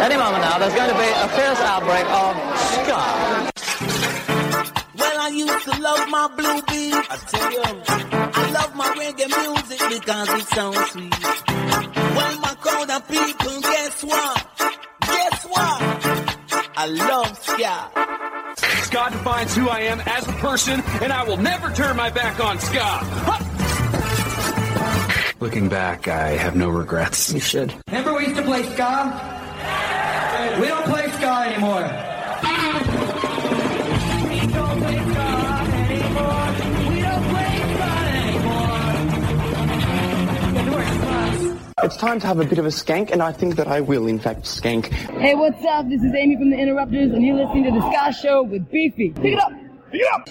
Any moment now, there's going to be a fierce outbreak of ska. Well, I used to love my blue beat. I tell you, I love my reggae music because it sounds sweet. Well, my crowd of people, guess what? Guess what? I love ska. Scott defines who I am as a person, and I will never turn my back on Ska. Looking back, I have no regrets. You should. Remember we used to play ska? We don't play ska anymore. It's time to have a bit of a skank, and I think that I will, in fact, skank. Hey, what's up? This is Amy from the Interrupters, and you're listening to the Ska Show with Beefy. Pick it up! Pick it up!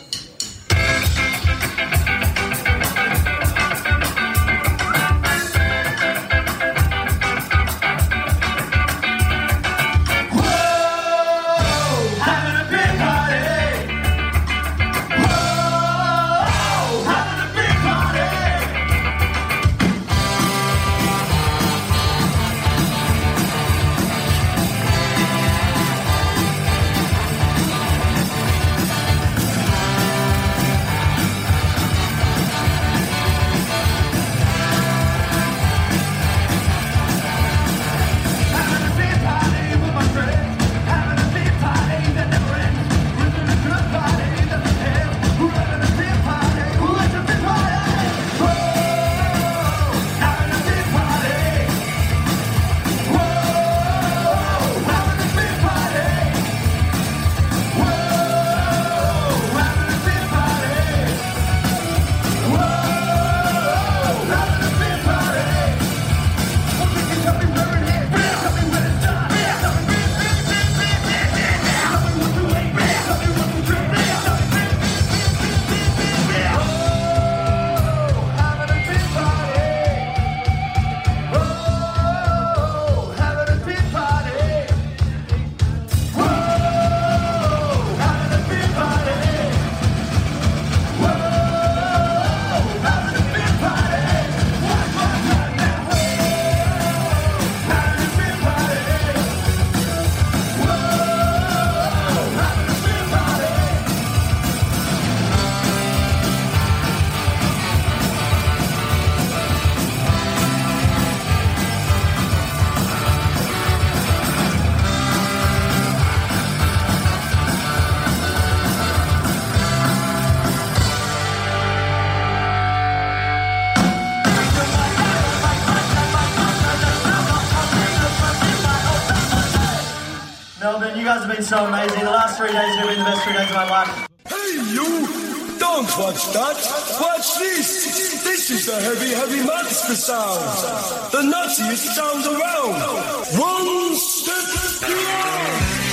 Been so amazing. The last three days have been the best three days of my life. Hey, you! Don't watch that! Watch this! This is the heavy, heavy monster sound! The nuttiest sound around! One step beyond!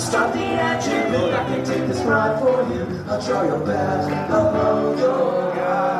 Stop the you. I can take this ride for you. I'll try your best. I'll hold your guide.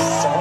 If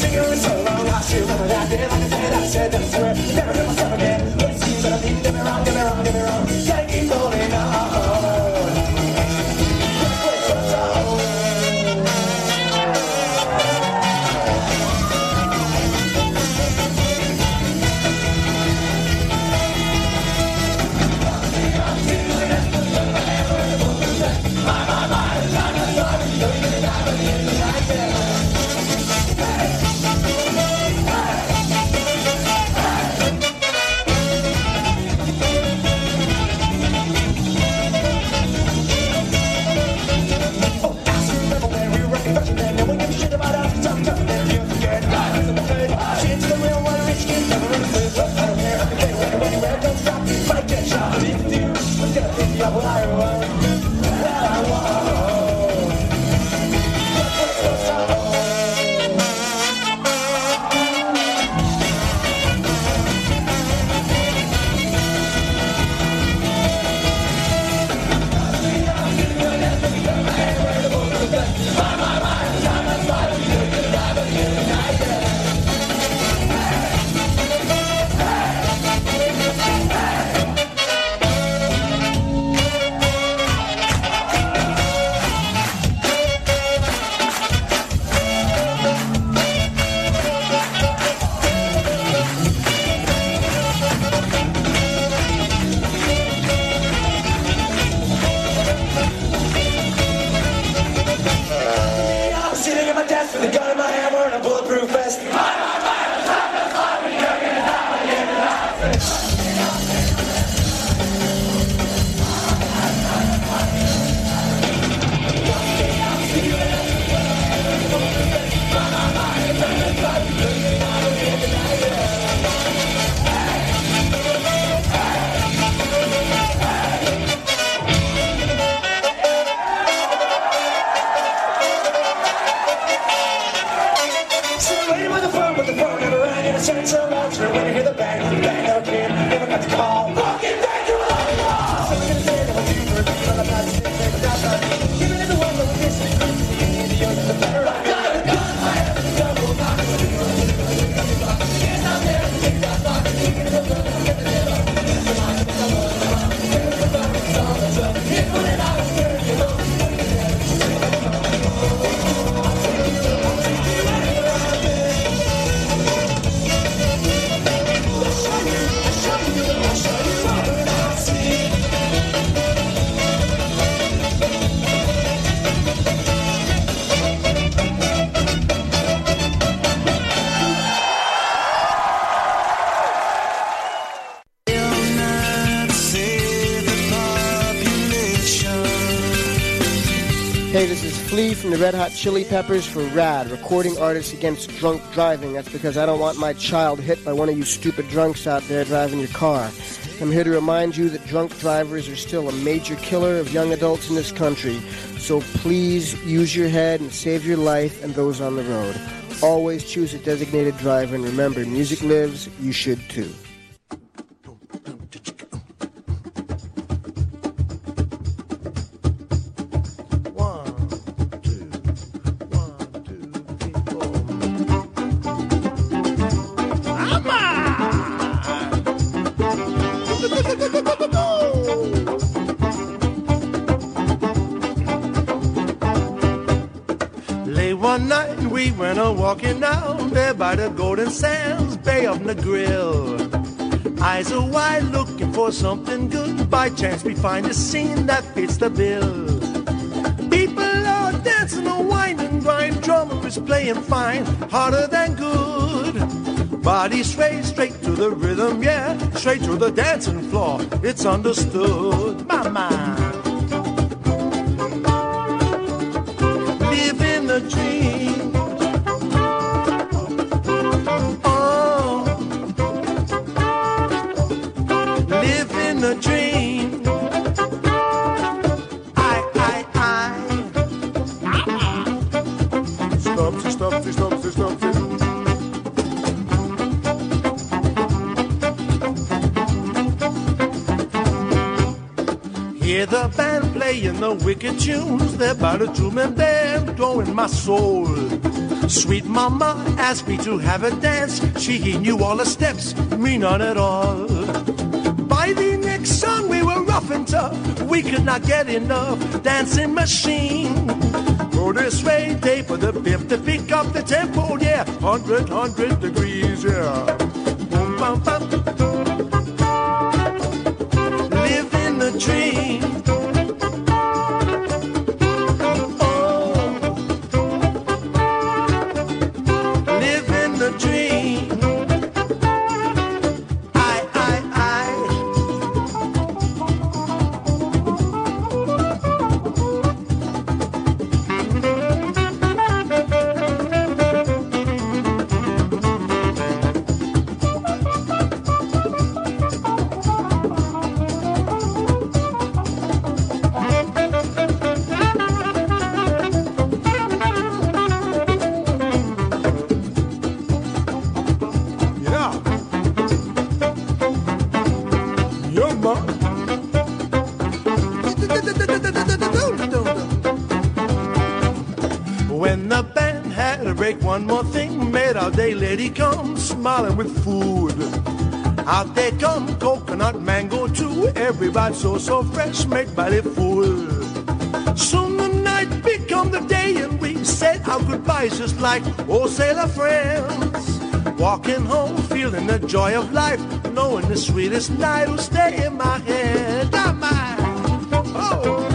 in from the Red Hot Chili Peppers for RAD, Recording Artists Against Drunk Driving. That's because I don't want my child hit by one of you stupid drunks out there driving your car. I'm here to remind you that drunk drivers are still a major killer of young adults in this country. So please use your head and save your life and those on the road. Always choose a designated driver and remember, music lives, you should too. Walking down there by the Golden Sands Bay of Negril. Eyes are wide looking for something good. By chance we find a scene that fits the bill. People are dancing a wine and grind. Drummer is playing fine, harder than good. Body sway straight to the rhythm, yeah, straight to the dancing floor. It's understood, my the wicked tunes. They're by the doom and band throwing my soul. Sweet mama asked me to have a dance. She knew all the steps, me none at all. By the next song we were rough and tough. We could not get enough dancing machine. Go this way, taper the fifth to pick up the tempo. Yeah, hundred, hundred degrees. Yeah. Smiling with food. Out there come coconut mango too. Everybody so so fresh, made by belly full. Soon the night become the day, and we said our goodbyes just like old sailor friends. Walking home, feeling the joy of life, knowing the sweetest night will stay in my head. My. Oh.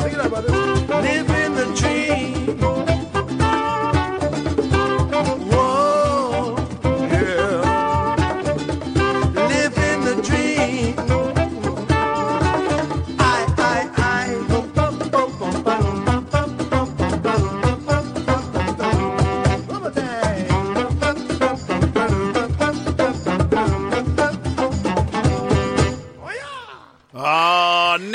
Sing it out, brother. Living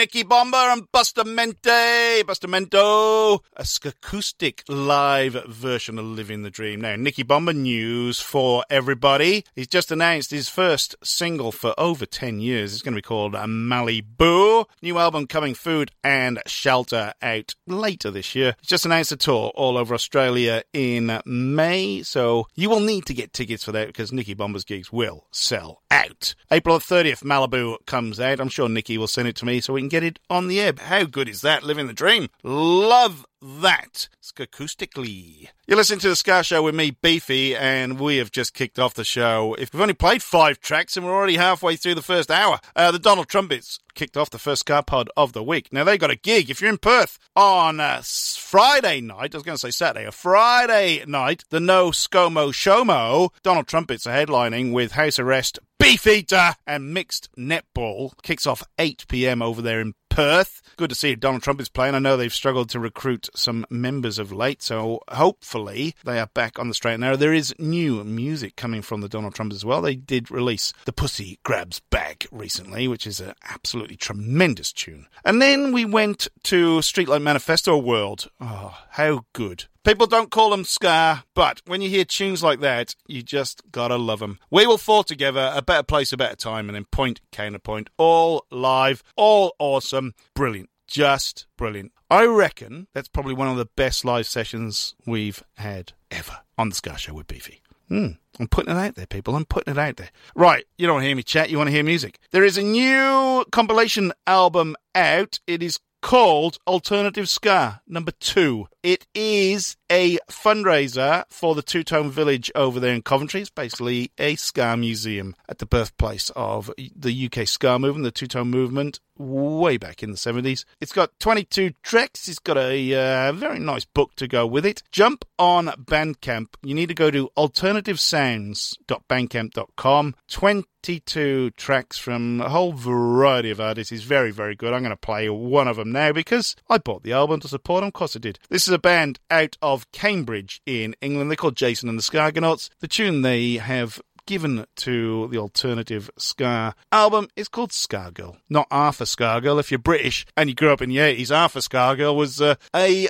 Nicky Bomba and Bustamente. Bustamento, a acoustic live version of Living the Dream. Now, Nicky Bomba news for everybody. He's just announced his first single for over 10 years. It's going to be called Malibu. New album coming Food and Shelter out later this year. He's just announced a tour all over Australia in May, so you will need to get tickets for that because Nicky Bomba's gigs will sell out. April 30th, Malibu comes out. I'm sure Nicky will send it to me so we can get it on the air. How good is that? Living the dream. Love that acoustically. You're listening to the Ska Show with me, Beefy, and we have just kicked off the show. If we've only played five tracks and we're already halfway through the first hour, uh, the Donald Trumpets kicked off the first Ska Pod of the week. Now they got a gig. If you're in Perth on uh, Friday night, I was going to say Saturday, a Friday night, the No ScoMo Showmo, Donald Trumpets are headlining with House Arrest, Beef Eater, and Mixed Netball. Kicks off 8 p.m. over there in Perth. Good to see Donald Trump is playing. I know they've struggled to recruit some members of late, so hopefully they are back on the straight and narrow. There is new music coming from the Donald Trump as well. They did release The Pussy Grabs Back recently, which is an absolutely tremendous tune. And then we went to Streetlight Manifesto World. Oh, how good. People don't call them ska, but when you hear tunes like that, you just gotta love them. We will fall together, a better place, a better time, and then point, counterpoint, all live, all awesome, brilliant, just brilliant. I reckon that's probably one of the best live sessions we've had ever on the Ska Show with Beefy. Hmm. I'm putting it out there, people. I'm putting it out there. Right, you don't hear me chat, you want to hear music. There is a new compilation album out. It is called Alternative Ska number two. It is a fundraiser for the Two Tone Village over there in Coventry. It's basically a ska museum at the birthplace of the UK ska movement, the Two Tone movement, way back in the 70s. It's got 22 tracks. It's got a uh, very nice book to go with it. Jump on Bandcamp. You need to go to alternativesounds.bandcamp.com. 22 tracks from a whole variety of artists. It's very, very good. I'm going to play one of them now because I bought the album to support them. Of course I did. This is a band out of Cambridge in England. They're called Jason and the Skagonauts. The tune they have given to the alternative Ska album is called Scargirl, not Arthur Scargill. If you're British and you grew up in the 80s, Arthur Scargill was uh, a,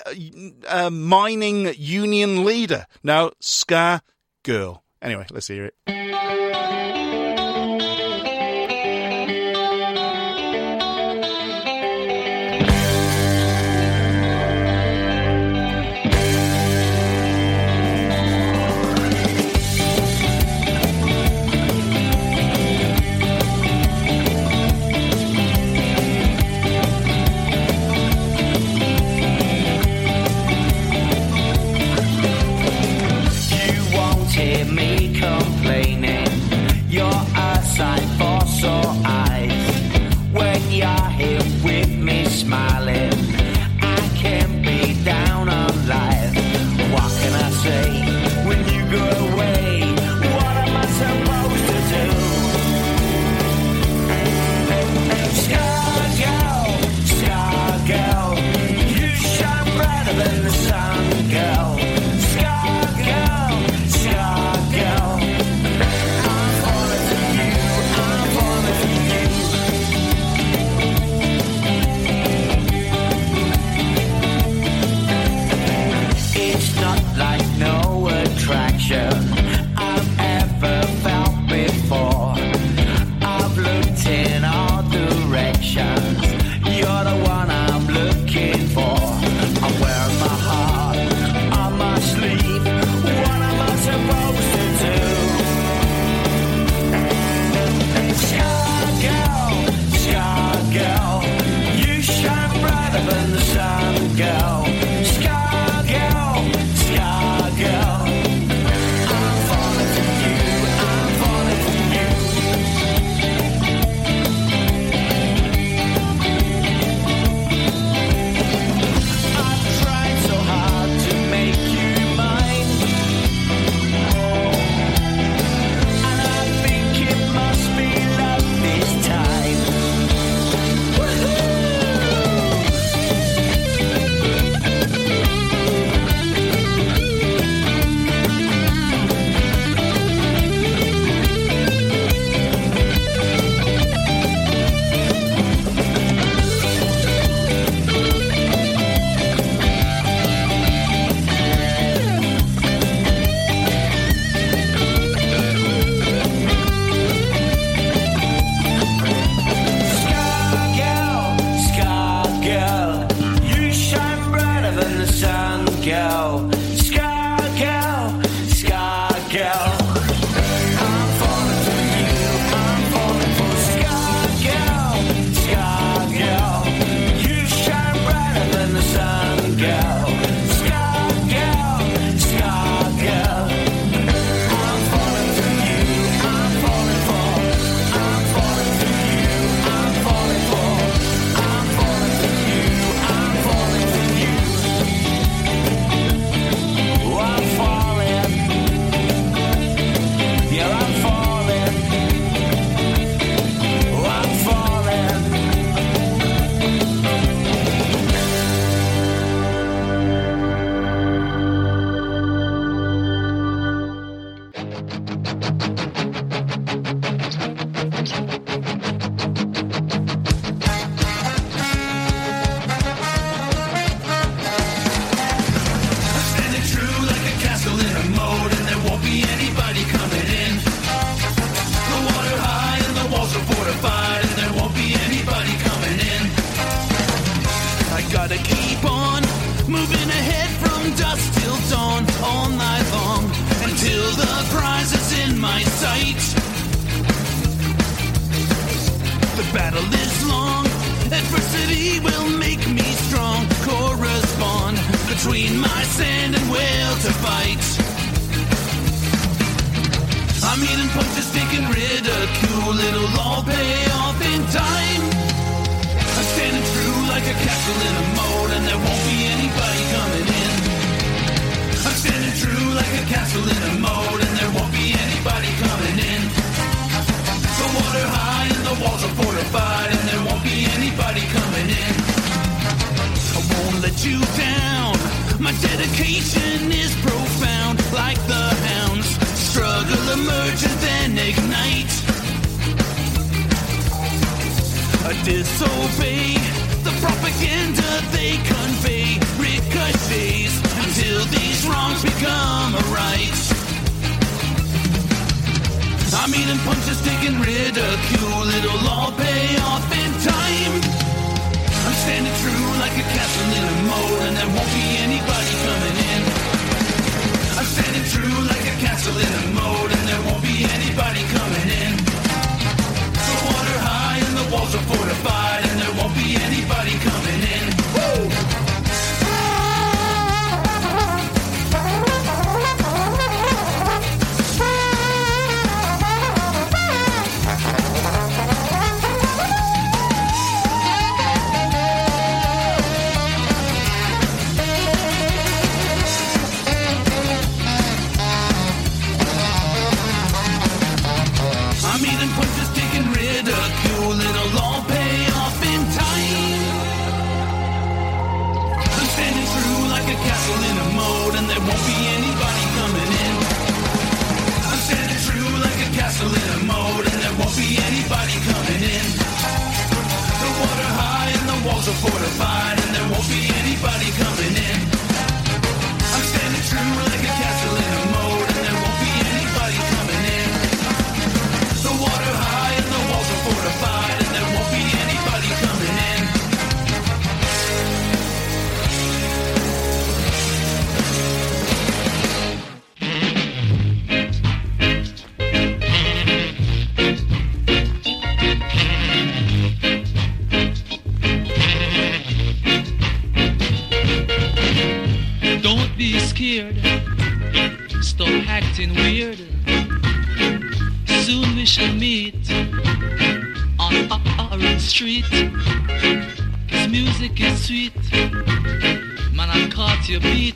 a mining union leader. No, Ska Girl. Anyway, let's hear it. Suffocation is profound, like the hounds. Struggle emerges and ignite. A disobey the propaganda they convey ricochets until these wrongs become a right. I'm eating punches, taking ridicule. It'll all pay off in time true like a castle in a moat, and there won't be anybody coming in. I'm standing true like a castle in a moat, and there won't be anybody coming in. The water high and the walls are fortified, and there won't be anybody coming in. supporter you be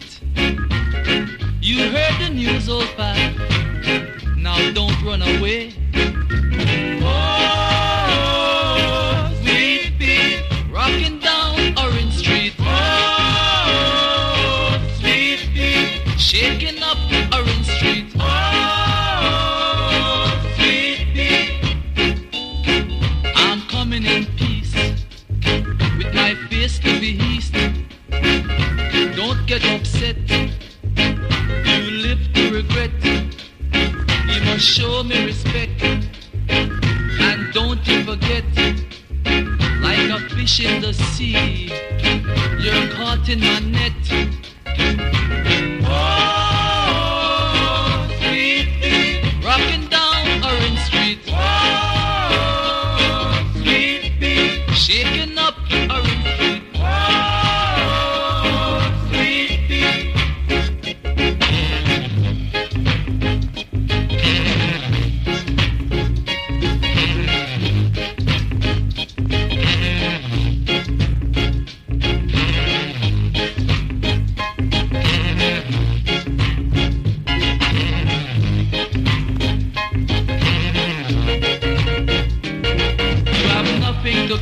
I'm the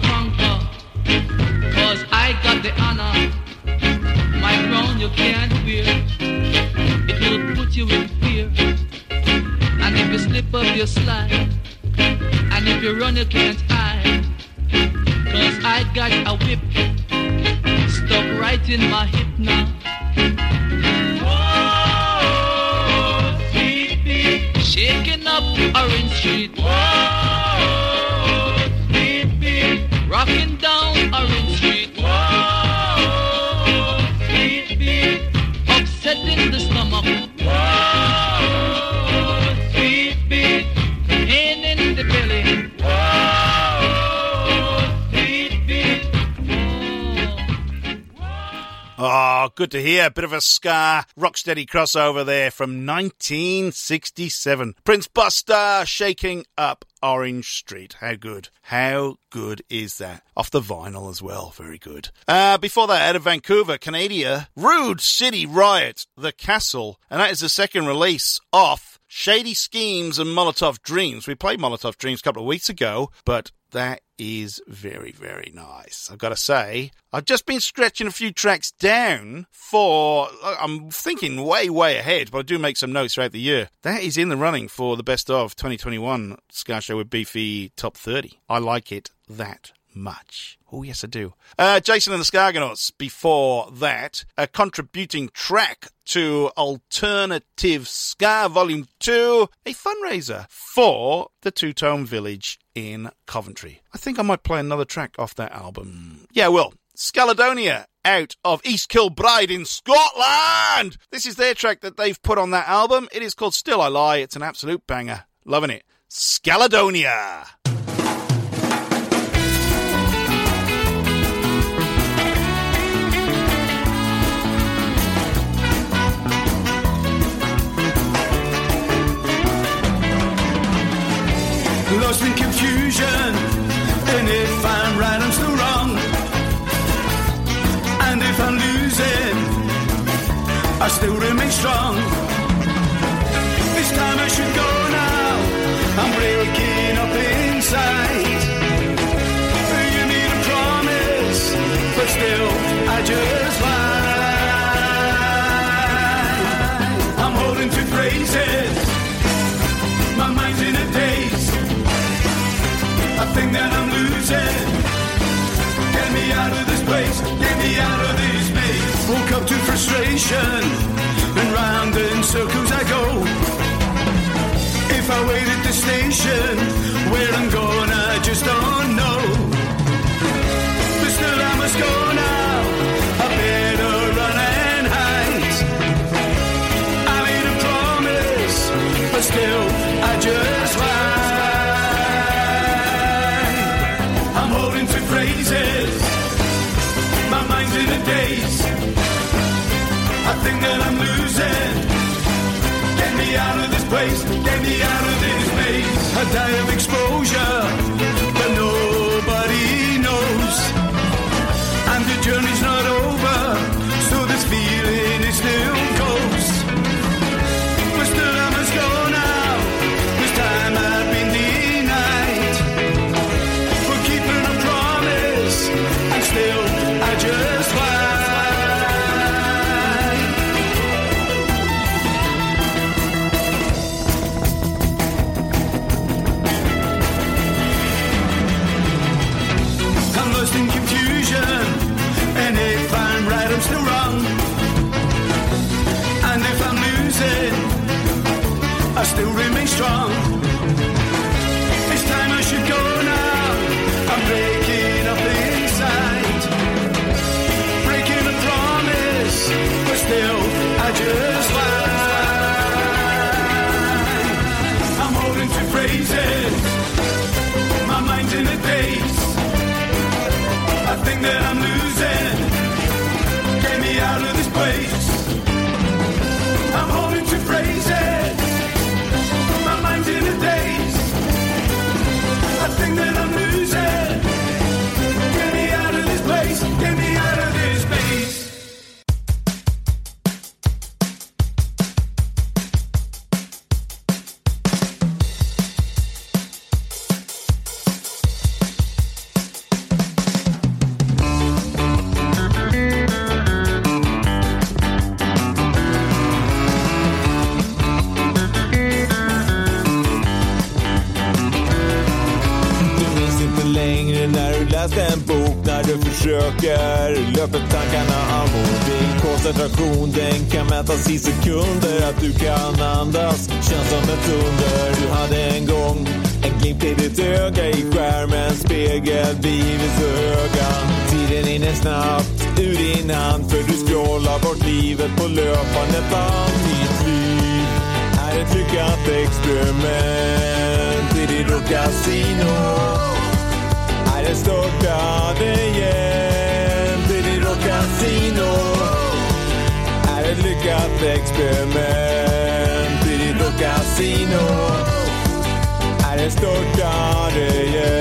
cause I got the honor. My crown you can't wear, it will put you in fear. And if you slip up, you slide. And if you run, you can't hide. Cause I got a whip stuck right in my hip now. Whoa, Shaking up Orange Street. Whoa rocking down Orange Street. Whoa, beat, beat, upsetting the good to hear. A Bit of a ska rocksteady crossover there from 1967. Prince Buster shaking up Orange Street. How good. How good is that? Off the vinyl as well. Very good. Uh, before that, out of Vancouver, Canada, Rude City Riot, The Castle. And that is the second release off Shady Schemes and Molotov Dreams. We played Molotov Dreams a couple of weeks ago, but that is very, very nice. I've got to say, I've just been stretching a few tracks down for, I'm thinking way, way ahead, but I do make some notes throughout the year. That is in the running for the best of 2021 Ska Show with Beefy Top 30. I like it that much. Oh, yes, I do. Uh, Jason and the Skagonauts, before that, a contributing track to Alternative Ska Volume 2, a fundraiser for the Two Tone Village in Coventry. I think I might play another track off that album. Yeah, well, Skaledonia out of East Kilbride in Scotland. This is their track that they've put on that album. It is called Still I Lie. It's an absolute banger. Loving it. Skaledonia. Lost in confusion, and if I'm right, I'm still wrong. And if I'm losing, I still remain strong. This time I should go now. I'm breaking up inside. You need a promise, but still I just lie. I'm holding to phrases. I think that I'm losing. Get me out of this place. Get me out of this maze. Woke up to frustration, and round in circles I go. If I wait at the station, where I'm going, I just don't know. That I'm losing. Get me out of this place. Get me out of this maze. I die of exposure, öga skärmens spegel. vid är så höga. Tiden rinner snabbt ur din hand för du scrollar bort livet på löpande band. Ditt liv är ett lyckat experiment i ditt rockasino. Är det störtade igen i ditt rockasino. Är ett lyckat experiment i ditt rockasino. Är det igen.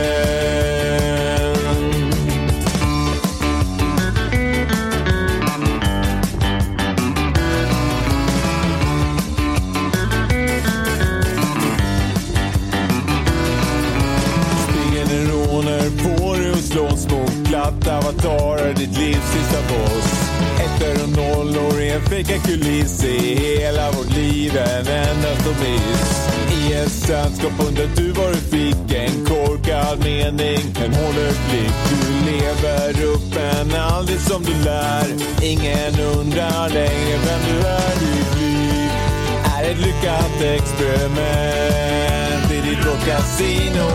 Spegeln råner på dig och slåss mot glatta avatarer, ditt livs sista boss. Nollor i en fejkad kuliss i hela vårt liv en endast och miss. I ett sällskap undrar du var du fick en korkad mening, en håller blick. Du lever upp men aldrig som du lär. Ingen undrar längre vem du är. Ditt liv är ett lyckat experiment i ditt rockcasino.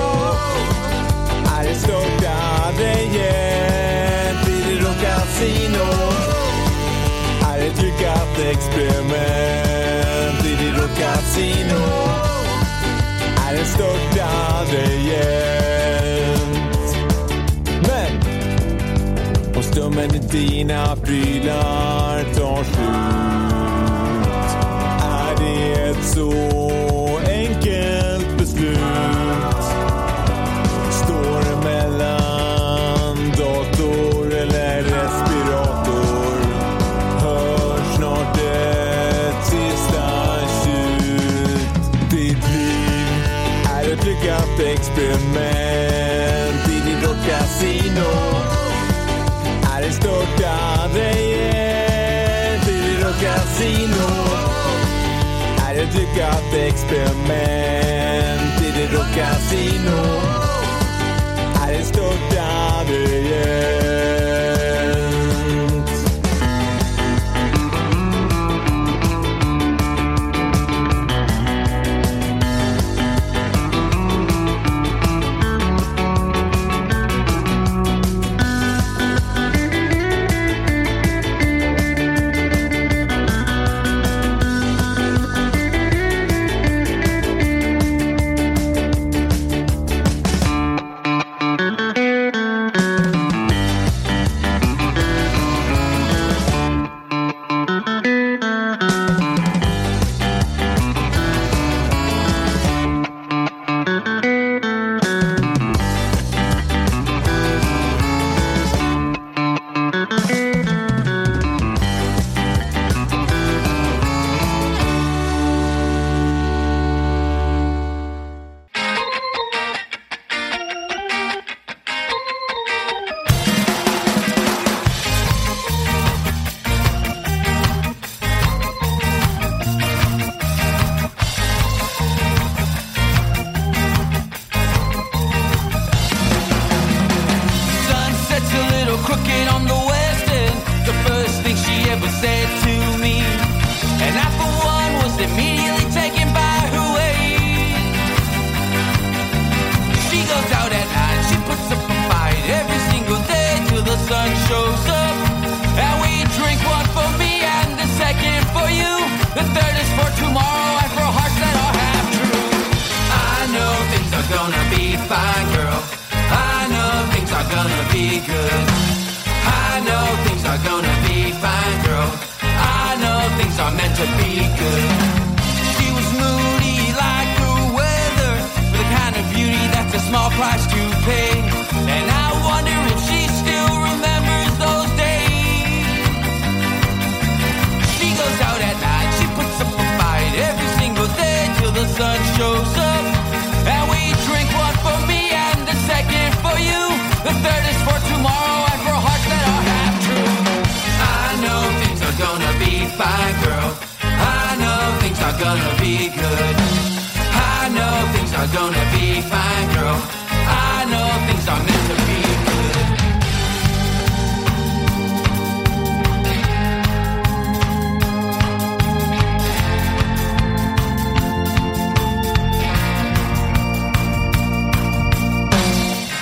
Är det störtade igen i ditt rockasino. Ett lyckat experiment i ditt rockasino. Är en störtande hjält. Men om stummen i dina prylar tar slut är det ett så enkelt beslut experiment immediately taken by her ways. She goes out at night, she puts up a fight every single day till the sun shows up. And we drink one for me and the second for you. The third is for tomorrow and for hearts that are half true. I know things are gonna be fine, girl. I know things are gonna be good. I know things are gonna be fine, girl. I know things are meant to be good. Price to pay. And I wonder if she still remembers those days. She goes out at night, she puts up a fight every single day till the sun shows up. And we drink one for me and the second for you. The third is for tomorrow and for hearts that are half true. I know things are gonna be fine, girl. I know things are gonna be good. I know things are gonna be fine, girl know things are meant to be.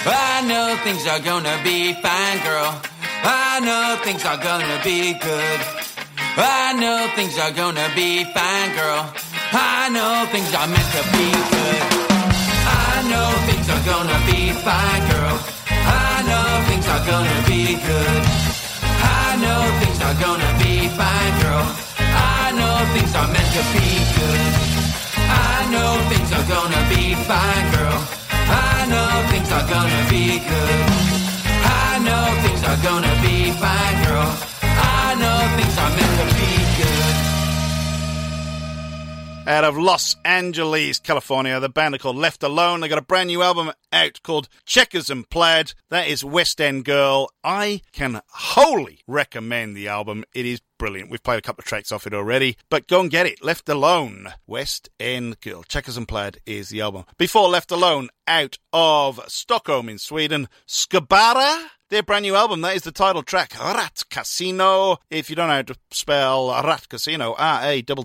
I know things are gonna be fine, girl. I know things are gonna be good. I know things are gonna be fine, girl. I know things are meant to be good. I know things gonna be fine, girl. I know things are gonna be good. I know things are gonna be fine, girl. I know things are meant to be good. I know things are gonna be fine, girl. I know things are gonna be good. I know things are gonna be fine, girl. I know things are meant to be good. Out of Los Angeles, California, the band are called Left Alone. They got a brand new album out called Checkers and Plaid. That is West End Girl. I can wholly recommend the album. It is brilliant. We've played a couple of tracks off it already, but go and get it. Left Alone, West End Girl. Checkers and Plaid is the album. Before Left Alone, out of Stockholm in Sweden, Skabara. Their brand new album, that is the title track, Rat Casino. If you don't know how to spell Rat Casino, R-A-T-T-K-A-S-I-N-O.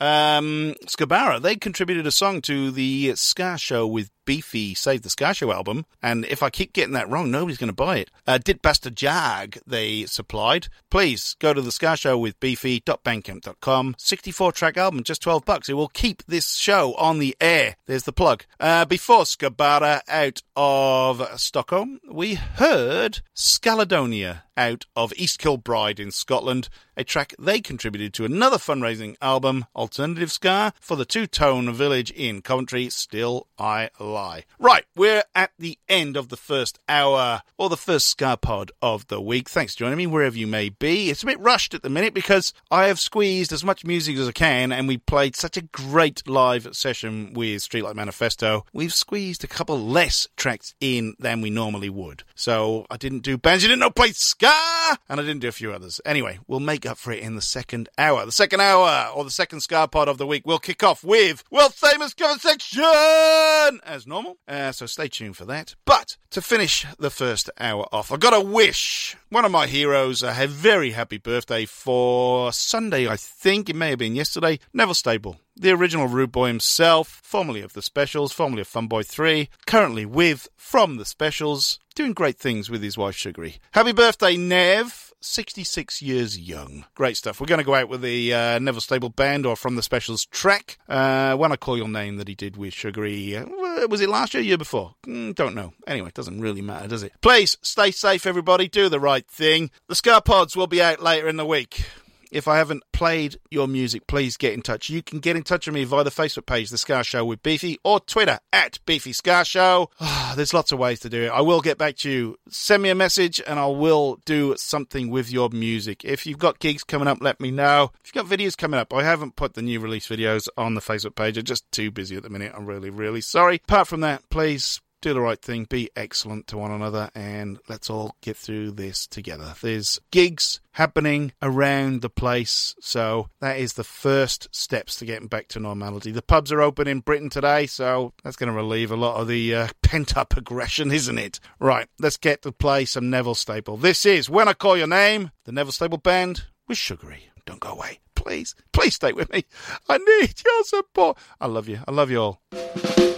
Um, Skabara, they contributed a song to the Ska Show with Beefy Save the Ska Show album, and if I keep getting that wrong, nobody's going to buy it. Uh, Dit Basta Jag they supplied. Please go to the Ska Show with Beefy.bandcamp.com. 64 track album, just 12 bucks. It will keep this show on the air. There's the plug. Uh, before Skabara out of Stockholm, we heard Skaledonia out of East Kilbride in Scotland, a track they contributed to another fundraising album, Alternative Ska, for the Two Tone Village in Coventry, Still I Right, we're at the end of the first hour, or the first Ska pod of the week. Thanks for joining me wherever you may be. It's a bit rushed at the minute because I have squeezed as much music as I can, and we played such a great live session with Streetlight Manifesto. We've squeezed a couple less tracks in than we normally would. So I didn't do bands you didn't know play Ska, and I didn't do a few others. Anyway, we'll make up for it in the second hour. The second hour, or the second ska pod of the week, will kick off with world famous cover section as normal. Uh, so stay tuned for that. But to finish the first hour off, I've got a wish. One of my heroes a very happy birthday for Sunday, I think. It may have been yesterday. Neville Staple the original Rude Boy himself, formerly of The Specials, formerly of Funboy 3, currently with From The Specials, doing great things with his wife Sugary. Happy birthday, Nev! 66 years young. Great stuff. We're going to go out with the uh, Neville Staple Band or From The Specials track, uh, When I Call Your Name, that he did with Sugary. Uh, was it last year year before? Mm, don't know. Anyway, it doesn't really matter, does it? Please, stay safe, everybody. Do the right thing. The Ska Pods will be out later in the week if I haven't played your music, please get in touch. You can get in touch with me via the Facebook page, The Ska Show with Beefy, or Twitter at Beefy Ska Show. There's lots of ways to do it. I will get back to you. Send me a message and I will do something with your music. If you've got gigs coming up, let me know. If you've got videos coming up, I haven't put the new release videos on the Facebook page. I'm just too busy at the minute. I'm really, really sorry. Apart from that, please do the right thing, be excellent to one another, and let's all get through this together. There's gigs happening around the place, so that is the first steps to getting back to normality. The pubs are open in Britain today, so that's going to relieve a lot of the uh, pent up aggression, isn't it? Right, let's get to play some Neville Staple. This is When I Call Your Name, the Neville Staple Band with Sugary. Don't go away. Please, please stay with me. I need your support. I love you. I love you all.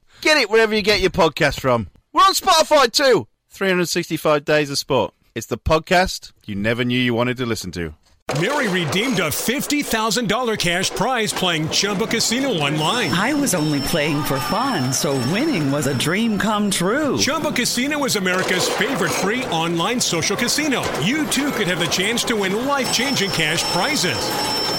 Get it wherever you get your podcast from. We're on Spotify too. 365 Days of Sport. It's the podcast you never knew you wanted to listen to. Mary redeemed a $50,000 cash prize playing Chumba Casino online. I was only playing for fun, so winning was a dream come true. Chumba Casino is America's favorite free online social casino. You too could have the chance to win life changing cash prizes.